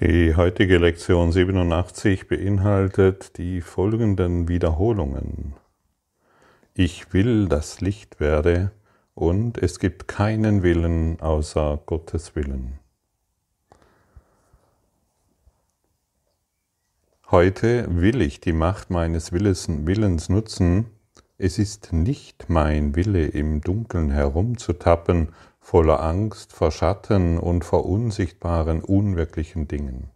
Die heutige Lektion 87 beinhaltet die folgenden Wiederholungen. Ich will, dass Licht werde und es gibt keinen Willen außer Gottes Willen. Heute will ich die Macht meines Willens nutzen. Es ist nicht mein Wille, im Dunkeln herumzutappen voller Angst vor Schatten und vor unsichtbaren, unwirklichen Dingen.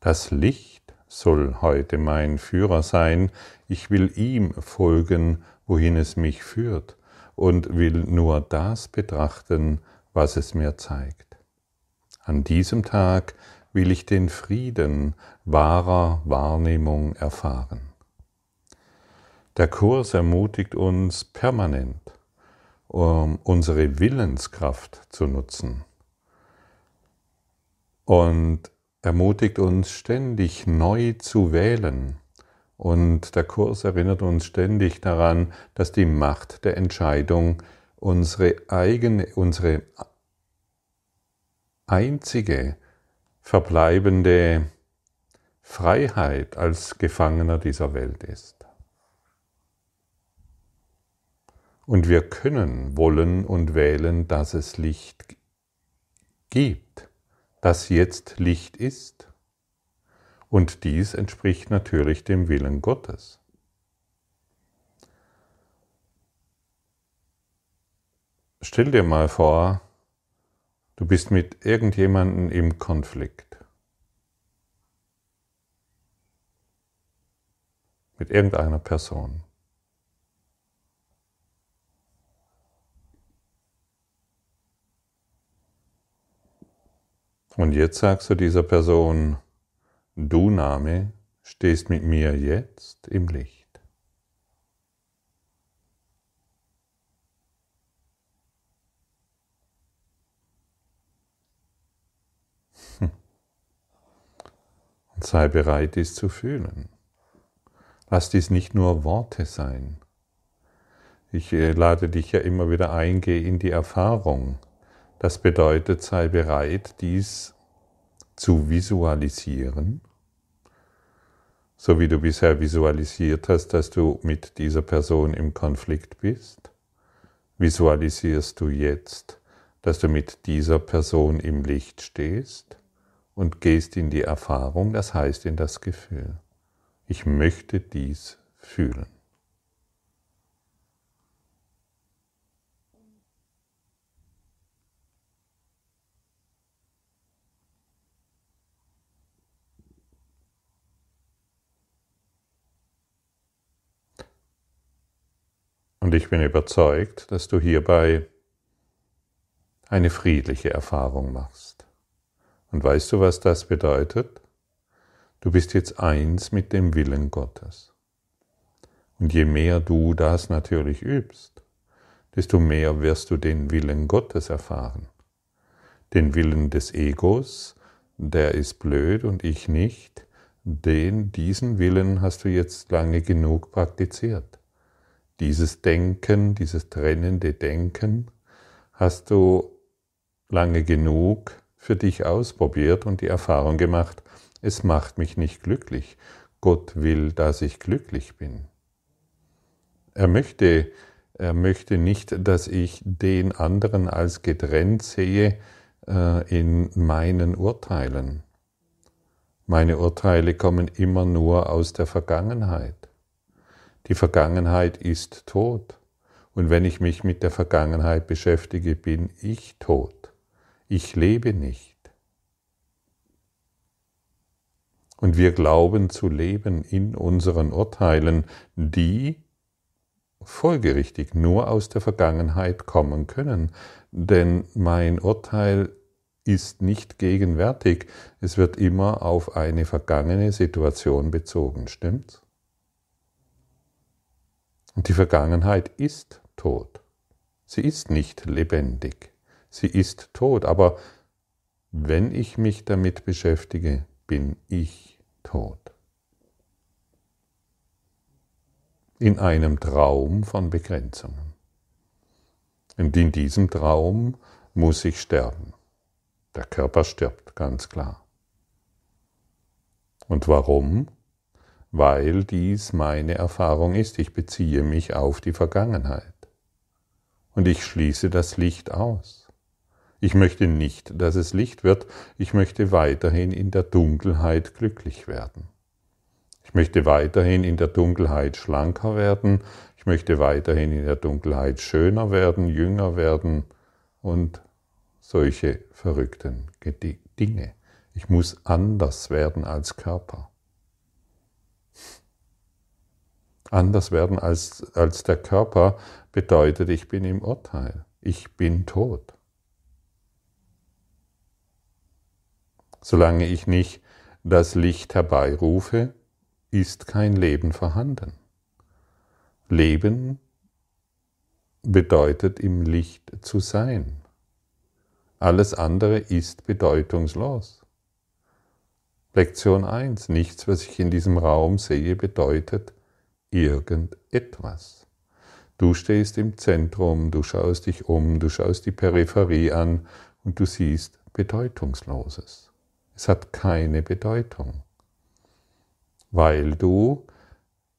Das Licht soll heute mein Führer sein, ich will ihm folgen, wohin es mich führt, und will nur das betrachten, was es mir zeigt. An diesem Tag will ich den Frieden wahrer Wahrnehmung erfahren. Der Kurs ermutigt uns permanent, um unsere Willenskraft zu nutzen. Und ermutigt uns ständig neu zu wählen. Und der Kurs erinnert uns ständig daran, dass die Macht der Entscheidung unsere eigene, unsere einzige verbleibende Freiheit als Gefangener dieser Welt ist. Und wir können wollen und wählen, dass es Licht gibt, dass jetzt Licht ist. Und dies entspricht natürlich dem Willen Gottes. Stell dir mal vor, du bist mit irgendjemandem im Konflikt. Mit irgendeiner Person. Und jetzt sagst du dieser Person, du Name, stehst mit mir jetzt im Licht. Hm. Und sei bereit, dies zu fühlen. Lass dies nicht nur Worte sein. Ich äh, lade dich ja immer wieder ein, geh in die Erfahrung. Das bedeutet, sei bereit, dies zu visualisieren, so wie du bisher visualisiert hast, dass du mit dieser Person im Konflikt bist, visualisierst du jetzt, dass du mit dieser Person im Licht stehst und gehst in die Erfahrung, das heißt in das Gefühl. Ich möchte dies fühlen. Und ich bin überzeugt, dass du hierbei eine friedliche Erfahrung machst. Und weißt du, was das bedeutet? Du bist jetzt eins mit dem Willen Gottes. Und je mehr du das natürlich übst, desto mehr wirst du den Willen Gottes erfahren. Den Willen des Egos, der ist blöd und ich nicht, den, diesen Willen hast du jetzt lange genug praktiziert. Dieses Denken, dieses trennende Denken hast du lange genug für dich ausprobiert und die Erfahrung gemacht, es macht mich nicht glücklich. Gott will, dass ich glücklich bin. Er möchte, er möchte nicht, dass ich den anderen als getrennt sehe äh, in meinen Urteilen. Meine Urteile kommen immer nur aus der Vergangenheit. Die Vergangenheit ist tot. Und wenn ich mich mit der Vergangenheit beschäftige, bin ich tot. Ich lebe nicht. Und wir glauben zu leben in unseren Urteilen, die folgerichtig nur aus der Vergangenheit kommen können. Denn mein Urteil ist nicht gegenwärtig. Es wird immer auf eine vergangene Situation bezogen. Stimmt's? Und die Vergangenheit ist tot. Sie ist nicht lebendig. Sie ist tot. Aber wenn ich mich damit beschäftige, bin ich tot. In einem Traum von Begrenzungen. Und in diesem Traum muss ich sterben. Der Körper stirbt, ganz klar. Und warum? Weil dies meine Erfahrung ist. Ich beziehe mich auf die Vergangenheit. Und ich schließe das Licht aus. Ich möchte nicht, dass es Licht wird. Ich möchte weiterhin in der Dunkelheit glücklich werden. Ich möchte weiterhin in der Dunkelheit schlanker werden. Ich möchte weiterhin in der Dunkelheit schöner werden, jünger werden und solche verrückten Dinge. Ich muss anders werden als Körper. Anders werden als, als der Körper bedeutet, ich bin im Urteil. Ich bin tot. Solange ich nicht das Licht herbeirufe, ist kein Leben vorhanden. Leben bedeutet im Licht zu sein. Alles andere ist bedeutungslos. Lektion 1. Nichts, was ich in diesem Raum sehe, bedeutet irgendetwas. Du stehst im Zentrum, du schaust dich um, du schaust die Peripherie an und du siehst Bedeutungsloses. Es hat keine Bedeutung, weil du,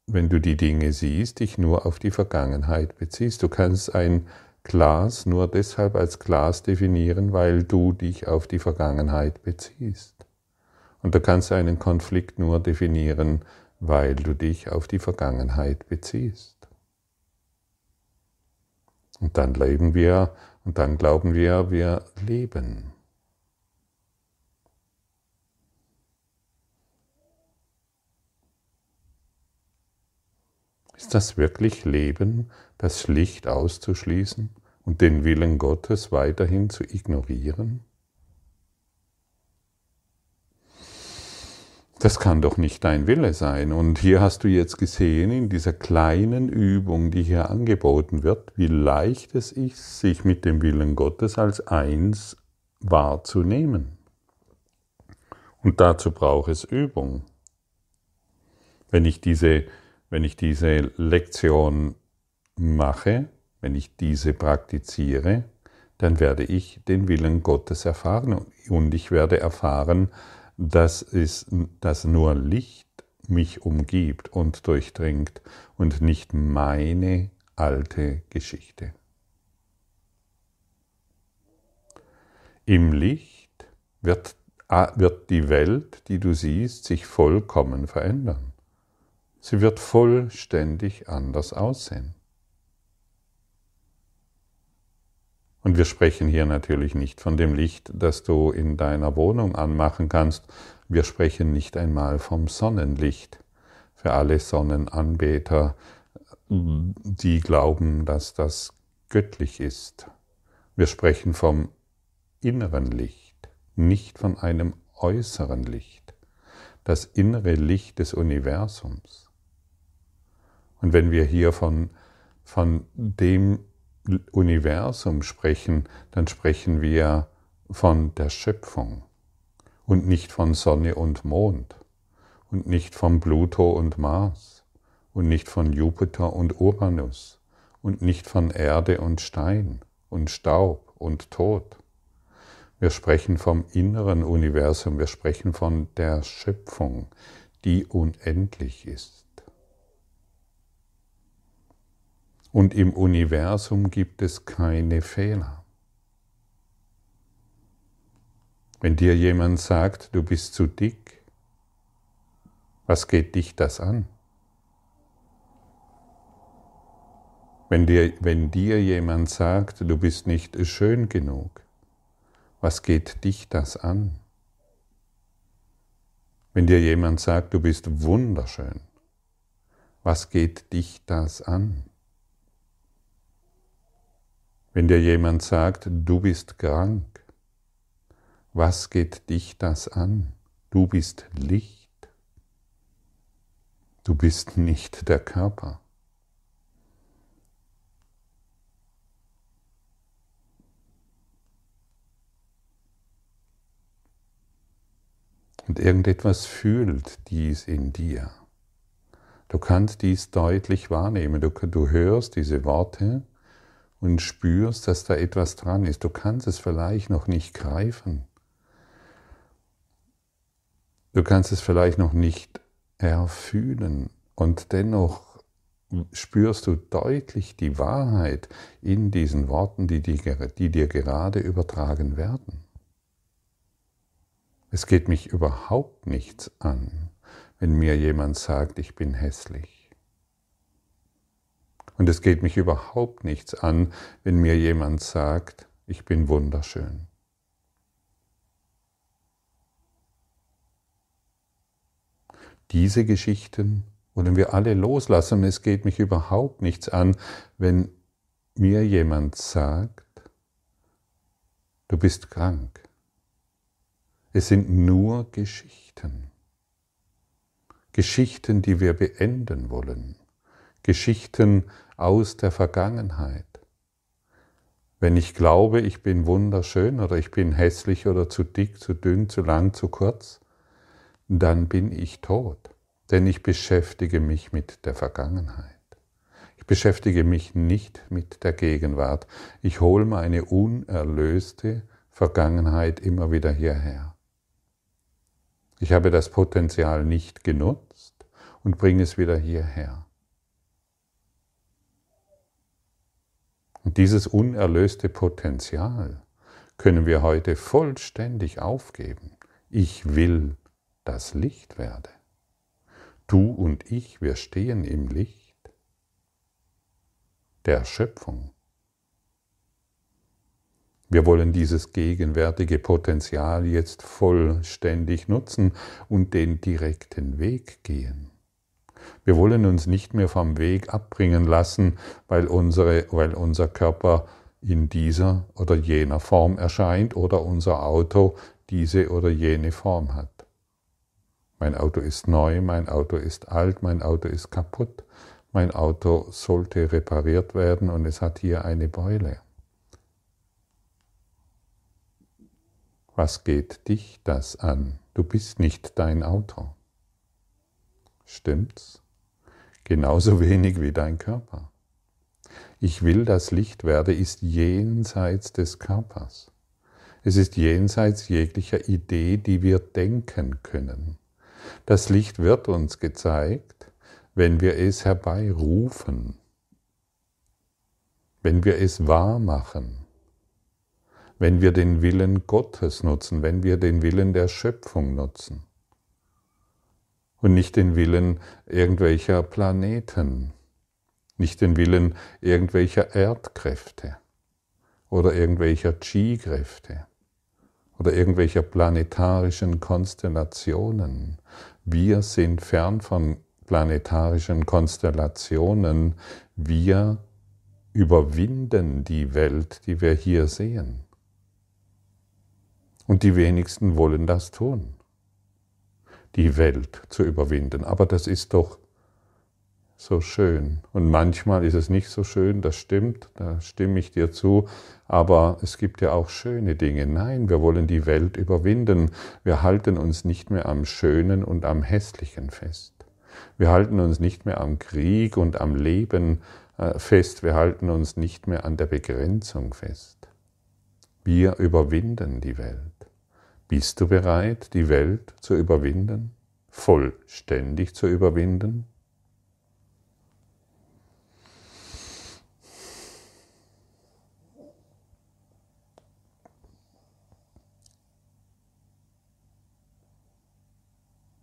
wenn du die Dinge siehst, dich nur auf die Vergangenheit beziehst. Du kannst ein Glas nur deshalb als Glas definieren, weil du dich auf die Vergangenheit beziehst. Und du kannst einen Konflikt nur definieren, weil du dich auf die Vergangenheit beziehst. Und dann leben wir und dann glauben wir, wir leben. Ist das wirklich Leben, das Licht auszuschließen und den Willen Gottes weiterhin zu ignorieren? Das kann doch nicht dein Wille sein. Und hier hast du jetzt gesehen, in dieser kleinen Übung, die hier angeboten wird, wie leicht es ist, sich mit dem Willen Gottes als eins wahrzunehmen. Und dazu braucht es Übung. Wenn ich diese wenn ich diese Lektion mache, wenn ich diese praktiziere, dann werde ich den Willen Gottes erfahren und ich werde erfahren, dass, es, dass nur Licht mich umgibt und durchdringt und nicht meine alte Geschichte. Im Licht wird, wird die Welt, die du siehst, sich vollkommen verändern. Sie wird vollständig anders aussehen. Und wir sprechen hier natürlich nicht von dem Licht, das du in deiner Wohnung anmachen kannst. Wir sprechen nicht einmal vom Sonnenlicht. Für alle Sonnenanbeter, die glauben, dass das göttlich ist. Wir sprechen vom inneren Licht, nicht von einem äußeren Licht. Das innere Licht des Universums. Und wenn wir hier von, von dem Universum sprechen, dann sprechen wir von der Schöpfung und nicht von Sonne und Mond und nicht von Pluto und Mars und nicht von Jupiter und Uranus und nicht von Erde und Stein und Staub und Tod. Wir sprechen vom inneren Universum, wir sprechen von der Schöpfung, die unendlich ist. Und im Universum gibt es keine Fehler. Wenn dir jemand sagt, du bist zu dick, was geht dich das an? Wenn dir, wenn dir jemand sagt, du bist nicht schön genug, was geht dich das an? Wenn dir jemand sagt, du bist wunderschön, was geht dich das an? Wenn dir jemand sagt, du bist krank, was geht dich das an? Du bist Licht. Du bist nicht der Körper. Und irgendetwas fühlt dies in dir. Du kannst dies deutlich wahrnehmen. Du, du hörst diese Worte und spürst, dass da etwas dran ist. Du kannst es vielleicht noch nicht greifen. Du kannst es vielleicht noch nicht erfühlen und dennoch spürst du deutlich die Wahrheit in diesen Worten, die, die, die dir gerade übertragen werden. Es geht mich überhaupt nichts an, wenn mir jemand sagt, ich bin hässlich. Und es geht mich überhaupt nichts an, wenn mir jemand sagt, ich bin wunderschön. Diese Geschichten wollen wir alle loslassen. Es geht mich überhaupt nichts an, wenn mir jemand sagt, du bist krank. Es sind nur Geschichten. Geschichten, die wir beenden wollen. Geschichten aus der Vergangenheit. Wenn ich glaube, ich bin wunderschön oder ich bin hässlich oder zu dick, zu dünn, zu lang, zu kurz, dann bin ich tot, denn ich beschäftige mich mit der Vergangenheit. Ich beschäftige mich nicht mit der Gegenwart. Ich hole meine unerlöste Vergangenheit immer wieder hierher. Ich habe das Potenzial nicht genutzt und bringe es wieder hierher. Und dieses unerlöste Potenzial können wir heute vollständig aufgeben. Ich will das Licht werde. Du und ich, wir stehen im Licht der Schöpfung. Wir wollen dieses gegenwärtige Potenzial jetzt vollständig nutzen und den direkten Weg gehen. Wir wollen uns nicht mehr vom Weg abbringen lassen, weil, unsere, weil unser Körper in dieser oder jener Form erscheint oder unser Auto diese oder jene Form hat. Mein Auto ist neu, mein Auto ist alt, mein Auto ist kaputt, mein Auto sollte repariert werden und es hat hier eine Beule. Was geht dich das an? Du bist nicht dein Auto. Stimmt's? Genauso wenig wie dein Körper. Ich will das Licht werde ist jenseits des Körpers. Es ist jenseits jeglicher Idee, die wir denken können. Das Licht wird uns gezeigt, wenn wir es herbeirufen, wenn wir es wahr machen, wenn wir den Willen Gottes nutzen, wenn wir den Willen der Schöpfung nutzen und nicht den Willen irgendwelcher Planeten, nicht den Willen irgendwelcher Erdkräfte oder irgendwelcher Chi-Kräfte oder irgendwelcher planetarischen Konstellationen. Wir sind fern von planetarischen Konstellationen. Wir überwinden die Welt, die wir hier sehen. Und die wenigsten wollen das tun, die Welt zu überwinden. Aber das ist doch so schön. Und manchmal ist es nicht so schön, das stimmt, da stimme ich dir zu, aber es gibt ja auch schöne Dinge. Nein, wir wollen die Welt überwinden. Wir halten uns nicht mehr am Schönen und am Hässlichen fest. Wir halten uns nicht mehr am Krieg und am Leben äh, fest. Wir halten uns nicht mehr an der Begrenzung fest. Wir überwinden die Welt. Bist du bereit, die Welt zu überwinden? Vollständig zu überwinden?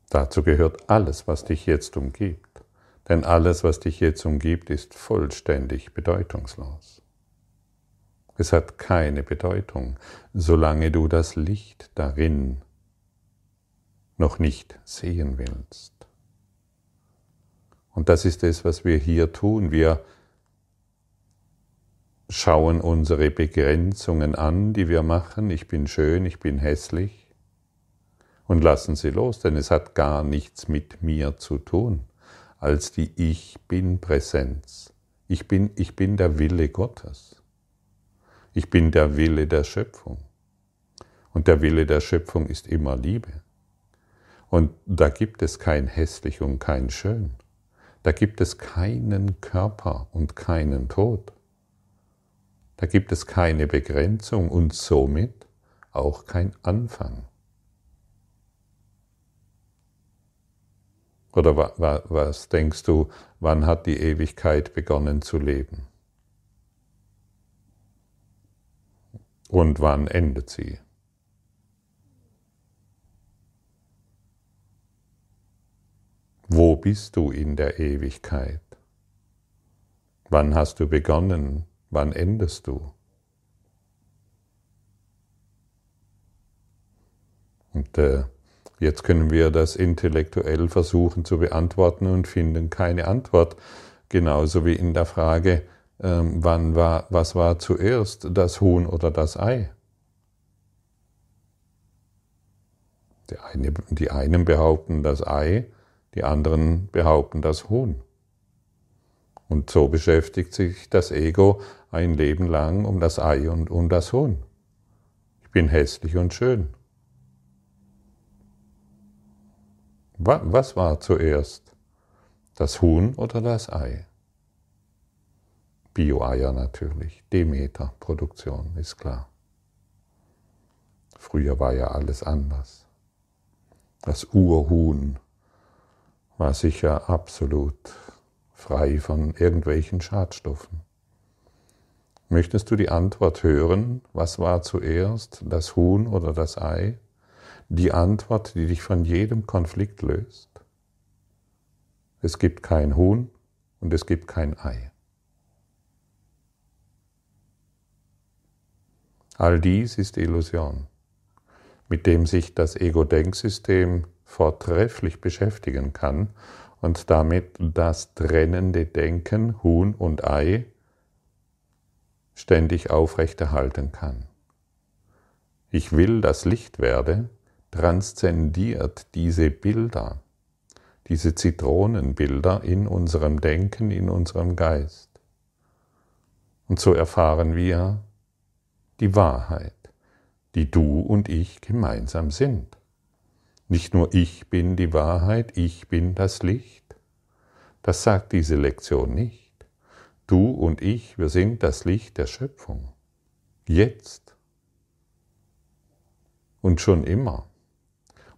Dazu gehört alles, was dich jetzt umgibt. Denn alles, was dich jetzt umgibt, ist vollständig bedeutungslos. Es hat keine Bedeutung, solange du das Licht darin noch nicht sehen willst. Und das ist es, was wir hier tun. Wir schauen unsere Begrenzungen an, die wir machen. Ich bin schön, ich bin hässlich und lassen sie los, denn es hat gar nichts mit mir zu tun, als die Ich bin Präsenz. Ich bin, ich bin der Wille Gottes. Ich bin der Wille der Schöpfung. Und der Wille der Schöpfung ist immer Liebe. Und da gibt es kein hässlich und kein schön. Da gibt es keinen Körper und keinen Tod. Da gibt es keine Begrenzung und somit auch kein Anfang. Oder was denkst du, wann hat die Ewigkeit begonnen zu leben? Und wann endet sie? Wo bist du in der Ewigkeit? Wann hast du begonnen? Wann endest du? Und äh, jetzt können wir das intellektuell versuchen zu beantworten und finden keine Antwort. Genauso wie in der Frage, äh, wann war, was war zuerst, das Huhn oder das Ei? Die, eine, die einen behaupten das Ei, die anderen behaupten das Huhn. Und so beschäftigt sich das Ego ein Leben lang um das Ei und um das Huhn. Ich bin hässlich und schön. Was war zuerst? Das Huhn oder das Ei? Bio-Eier natürlich, Demeter-Produktion, ist klar. Früher war ja alles anders. Das Urhuhn war sicher absolut frei von irgendwelchen Schadstoffen. Möchtest du die Antwort hören, was war zuerst, das Huhn oder das Ei? Die Antwort, die dich von jedem Konflikt löst? Es gibt kein Huhn und es gibt kein Ei. All dies ist Illusion, mit dem sich das Ego-Denksystem vortrefflich beschäftigen kann und damit das trennende Denken, Huhn und Ei, ständig aufrechterhalten kann. Ich will das Licht werde, transzendiert diese Bilder, diese Zitronenbilder in unserem Denken, in unserem Geist. Und so erfahren wir die Wahrheit, die du und ich gemeinsam sind. Nicht nur ich bin die Wahrheit, ich bin das Licht. Das sagt diese Lektion nicht. Du und ich, wir sind das Licht der Schöpfung. Jetzt. Und schon immer.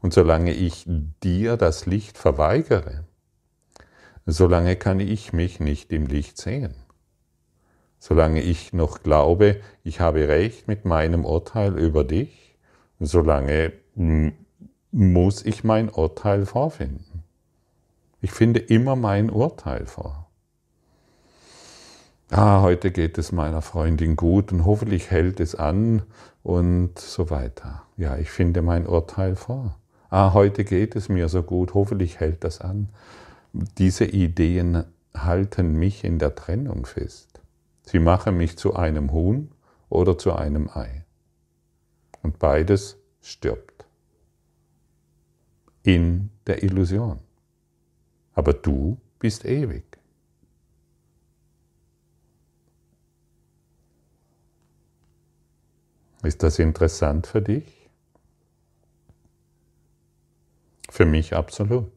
Und solange ich dir das Licht verweigere, solange kann ich mich nicht im Licht sehen. Solange ich noch glaube, ich habe recht mit meinem Urteil über dich, solange muss ich mein Urteil vorfinden. Ich finde immer mein Urteil vor. Ah, heute geht es meiner Freundin gut und hoffentlich hält es an und so weiter. Ja, ich finde mein Urteil vor. Ah, heute geht es mir so gut, hoffentlich hält das an. Diese Ideen halten mich in der Trennung fest. Sie machen mich zu einem Huhn oder zu einem Ei. Und beides stirbt in der Illusion. Aber du bist ewig. Ist das interessant für dich? Für mich absolut.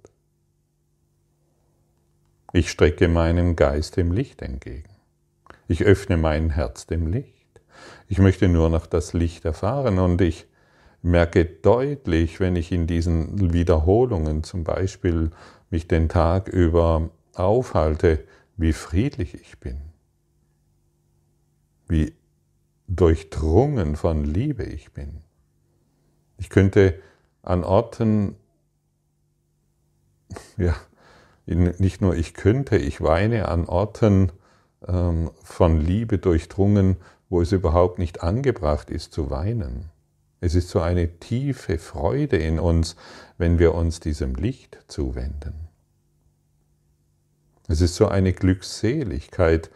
Ich strecke meinen Geist dem Licht entgegen. Ich öffne mein Herz dem Licht. Ich möchte nur noch das Licht erfahren und ich merke deutlich, wenn ich in diesen Wiederholungen zum Beispiel mich den Tag über aufhalte, wie friedlich ich bin, wie durchdrungen von Liebe ich bin. Ich könnte an Orten, ja, nicht nur ich könnte, ich weine an Orten von Liebe durchdrungen, wo es überhaupt nicht angebracht ist zu weinen. Es ist so eine tiefe Freude in uns, wenn wir uns diesem Licht zuwenden. Es ist so eine Glückseligkeit,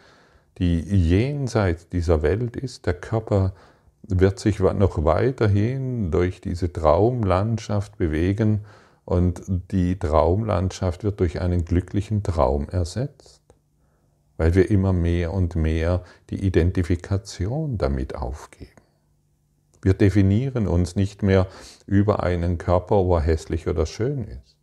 die jenseits dieser Welt ist. Der Körper wird sich noch weiterhin durch diese Traumlandschaft bewegen und die Traumlandschaft wird durch einen glücklichen Traum ersetzt, weil wir immer mehr und mehr die Identifikation damit aufgeben. Wir definieren uns nicht mehr über einen Körper, ob er hässlich oder schön ist.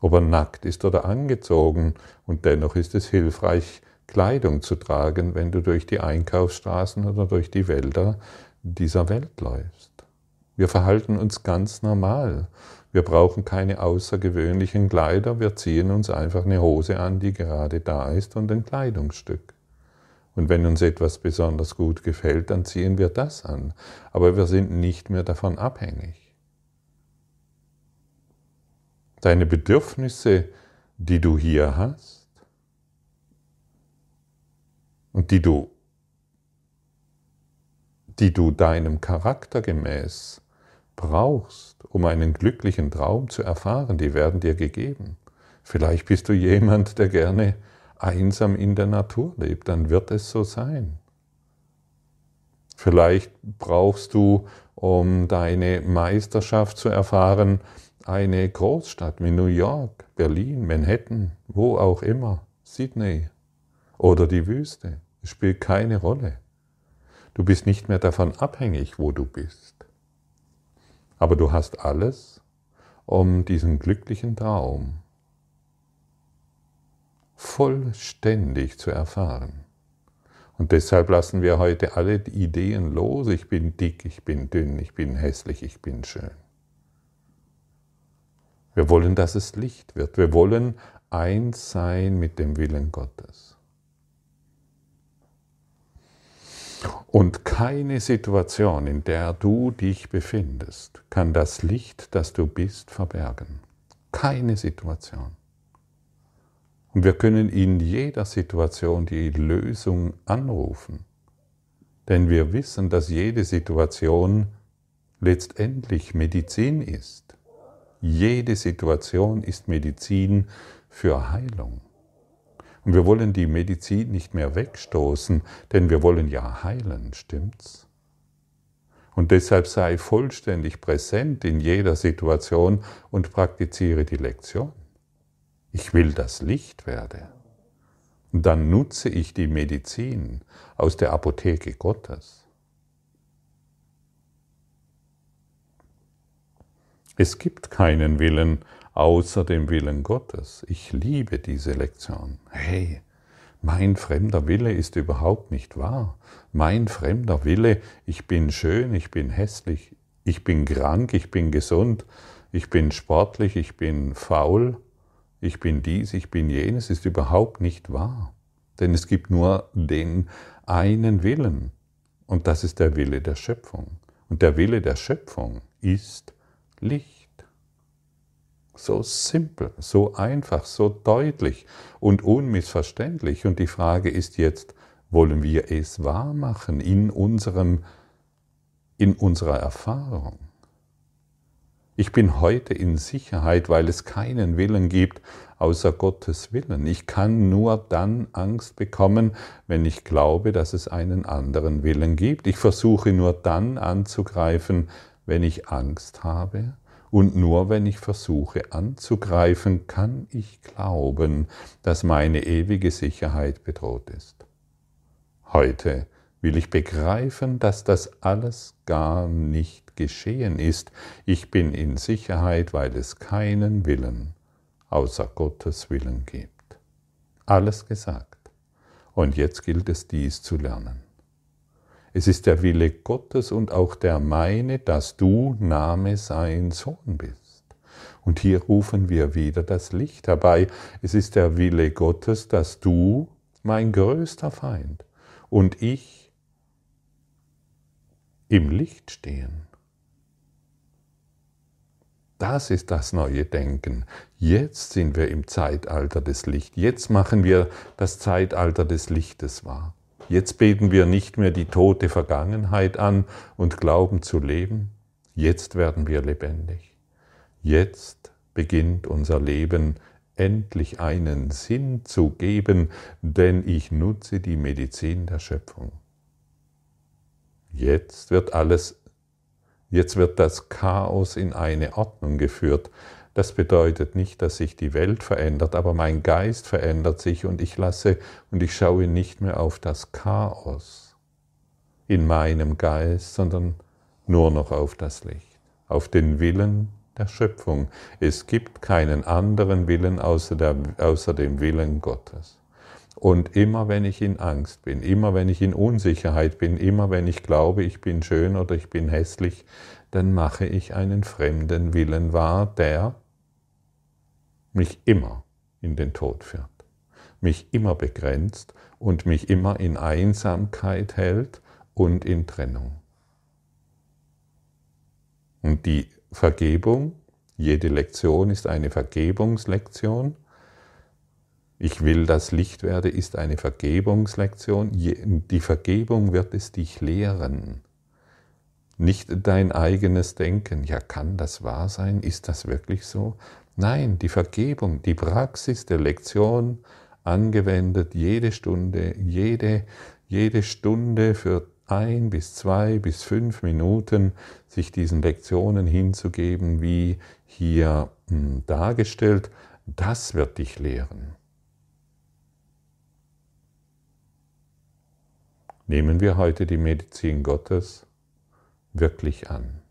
Ob er nackt ist oder angezogen. Und dennoch ist es hilfreich, Kleidung zu tragen, wenn du durch die Einkaufsstraßen oder durch die Wälder dieser Welt läufst. Wir verhalten uns ganz normal. Wir brauchen keine außergewöhnlichen Kleider, wir ziehen uns einfach eine Hose an, die gerade da ist und ein Kleidungsstück. Und wenn uns etwas besonders gut gefällt, dann ziehen wir das an. Aber wir sind nicht mehr davon abhängig. Deine Bedürfnisse, die du hier hast und die du, die du deinem Charakter gemäß brauchst, um einen glücklichen Traum zu erfahren, die werden dir gegeben. Vielleicht bist du jemand, der gerne einsam in der Natur lebt, dann wird es so sein. Vielleicht brauchst du, um deine Meisterschaft zu erfahren, eine Großstadt wie New York, Berlin, Manhattan, wo auch immer, Sydney oder die Wüste. Es spielt keine Rolle. Du bist nicht mehr davon abhängig, wo du bist. Aber du hast alles, um diesen glücklichen Traum vollständig zu erfahren. Und deshalb lassen wir heute alle Ideen los, ich bin dick, ich bin dünn, ich bin hässlich, ich bin schön. Wir wollen, dass es Licht wird. Wir wollen eins sein mit dem Willen Gottes. Und keine Situation, in der du dich befindest, kann das Licht, das du bist, verbergen. Keine Situation. Und wir können in jeder Situation die Lösung anrufen. Denn wir wissen, dass jede Situation letztendlich Medizin ist. Jede Situation ist Medizin für Heilung. Und wir wollen die Medizin nicht mehr wegstoßen, denn wir wollen ja heilen, stimmt's? Und deshalb sei vollständig präsent in jeder Situation und praktiziere die Lektion ich will das Licht werde. Und dann nutze ich die Medizin aus der Apotheke Gottes. Es gibt keinen Willen außer dem Willen Gottes. Ich liebe diese Lektion. Hey, mein fremder Wille ist überhaupt nicht wahr. Mein fremder Wille, ich bin schön, ich bin hässlich, ich bin krank, ich bin gesund, ich bin sportlich, ich bin faul, ich bin dies, ich bin jenes, ist überhaupt nicht wahr. Denn es gibt nur den einen Willen. Und das ist der Wille der Schöpfung. Und der Wille der Schöpfung ist Licht. So simpel, so einfach, so deutlich und unmissverständlich. Und die Frage ist jetzt, wollen wir es wahr machen in unserem, in unserer Erfahrung? Ich bin heute in Sicherheit, weil es keinen Willen gibt außer Gottes Willen. Ich kann nur dann Angst bekommen, wenn ich glaube, dass es einen anderen Willen gibt. Ich versuche nur dann anzugreifen, wenn ich Angst habe. Und nur wenn ich versuche anzugreifen, kann ich glauben, dass meine ewige Sicherheit bedroht ist. Heute will ich begreifen, dass das alles gar nicht geschehen ist. Ich bin in Sicherheit, weil es keinen Willen außer Gottes Willen gibt. Alles gesagt. Und jetzt gilt es dies zu lernen. Es ist der Wille Gottes und auch der meine, dass du Name sein Sohn bist. Und hier rufen wir wieder das Licht herbei. Es ist der Wille Gottes, dass du, mein größter Feind, und ich im Licht stehen. Das ist das neue Denken. Jetzt sind wir im Zeitalter des Lichts. Jetzt machen wir das Zeitalter des Lichtes wahr. Jetzt beten wir nicht mehr die tote Vergangenheit an und glauben zu leben. Jetzt werden wir lebendig. Jetzt beginnt unser Leben endlich einen Sinn zu geben, denn ich nutze die Medizin der Schöpfung. Jetzt wird alles, jetzt wird das Chaos in eine Ordnung geführt. Das bedeutet nicht, dass sich die Welt verändert, aber mein Geist verändert sich und ich lasse und ich schaue nicht mehr auf das Chaos in meinem Geist, sondern nur noch auf das Licht, auf den Willen der Schöpfung. Es gibt keinen anderen Willen außer, der, außer dem Willen Gottes. Und immer wenn ich in Angst bin, immer wenn ich in Unsicherheit bin, immer wenn ich glaube, ich bin schön oder ich bin hässlich, dann mache ich einen fremden Willen wahr, der mich immer in den Tod führt, mich immer begrenzt und mich immer in Einsamkeit hält und in Trennung. Und die Vergebung, jede Lektion ist eine Vergebungslektion. Ich will das Licht werde, ist eine Vergebungslektion. Die Vergebung wird es dich lehren. Nicht dein eigenes Denken, ja kann das wahr sein, ist das wirklich so? Nein, die Vergebung, die Praxis der Lektion angewendet, jede Stunde, jede, jede Stunde für ein bis zwei bis fünf Minuten sich diesen Lektionen hinzugeben, wie hier hm, dargestellt, das wird dich lehren. Nehmen wir heute die Medizin Gottes wirklich an.